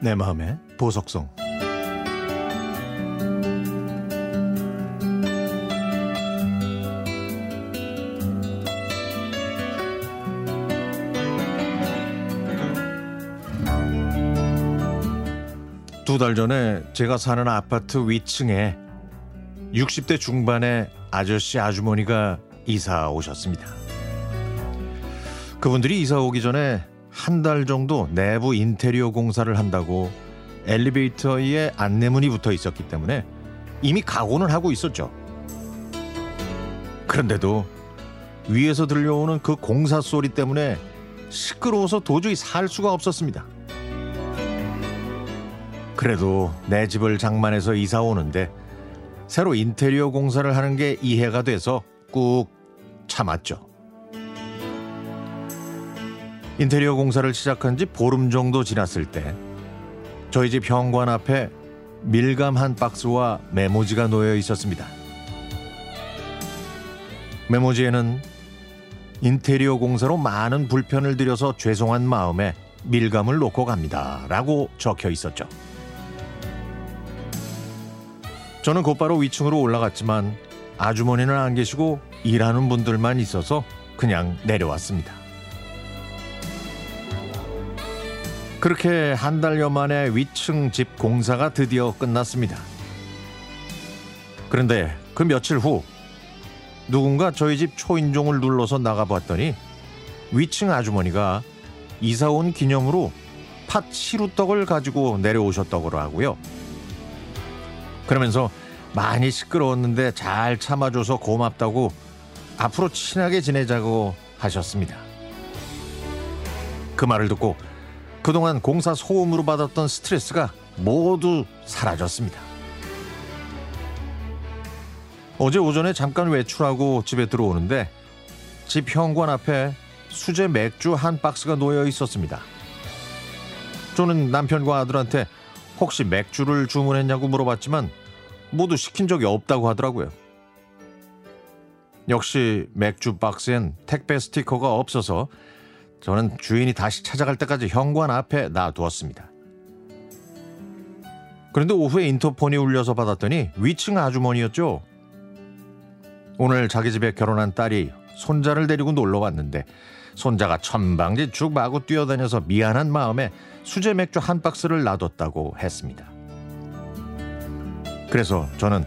내 마음의 보석성 두 달 전에 제가 사는 아파트 위층에 60대 중반의 아저씨 아주머니가 이사 오셨습니다. 그분들이 이사 오기 전에 한 달 정도 내부 인테리어 공사를 한다고 엘리베이터에 안내문이 붙어 있었기 때문에 이미 각오는 하고 있었죠. 그런데도 위에서 들려오는 그 공사 소리 때문에 시끄러워서 도저히 살 수가 없었습니다. 그래도 내 집을 장만해서 이사 오는데 새로 인테리어 공사를 하는 게 이해가 돼서 꾹 참았죠. 인테리어 공사를 시작한 지 보름 정도 지났을 때 저희 집 현관 앞에 밀감 한 박스와 메모지가 놓여 있었습니다. 메모지에는 인테리어 공사로 많은 불편을 드려서 죄송한 마음에 밀감을 놓고 갑니다. 라고 적혀 있었죠. 저는 곧바로 위층으로 올라갔지만 아주머니는 안 계시고 일하는 분들만 있어서 그냥 내려왔습니다. 그렇게 한 달여 만에 위층 집 공사가 드디어 끝났습니다. 그런데 그 며칠 후 누군가 저희 집 초인종을 눌러서 나가봤더니 위층 아주머니가 이사 온 기념으로 팥 시루떡을 가지고 내려오셨다고 하고요. 그러면서 많이 시끄러웠는데 잘 참아줘서 고맙다고 앞으로 친하게 지내자고 하셨습니다. 그 말을 듣고 그동안 공사 소음으로 받았던 스트레스가 모두 사라졌습니다. 어제 오전에 잠깐 외출하고 집에 들어오는데 집 현관 앞에 수제 맥주 한 박스가 놓여 있었습니다. 저는 남편과 아들한테 혹시 맥주를 주문했냐고 물어봤지만 모두 시킨 적이 없다고 하더라고요. 역시 맥주 박스엔 택배 스티커가 없어서 저는 주인이 다시 찾아갈 때까지 현관 앞에 놔두었습니다. 그런데 오후에 인터폰이 울려서 받았더니 위층 아주머니였죠. 오늘 자기 집에 결혼한 딸이 손자를 데리고 놀러 왔는데 손자가 천방지축 마구 뛰어다녀서 미안한 마음에 수제 맥주 한 박스를 놔뒀다고 했습니다. 그래서 저는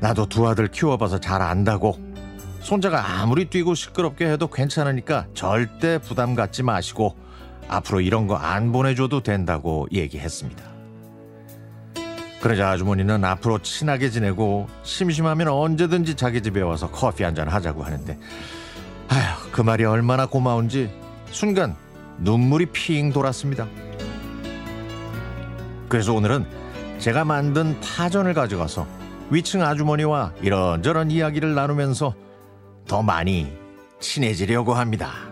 나도 두 아들 키워봐서 잘 안다고 손자가 아무리 뛰고 시끄럽게 해도 괜찮으니까 절대 부담 갖지 마시고 앞으로 이런 거 안 보내줘도 된다고 얘기했습니다. 그러자 아주머니는 앞으로 친하게 지내고 심심하면 언제든지 자기 집에 와서 커피 한 잔 하자고 하는데 아휴 그 말이 얼마나 고마운지 순간 눈물이 핑 돌았습니다. 그래서 오늘은 제가 만든 파전을 가져가서 위층 아주머니와 이런저런 이야기를 나누면서 더 많이 친해지려고 합니다.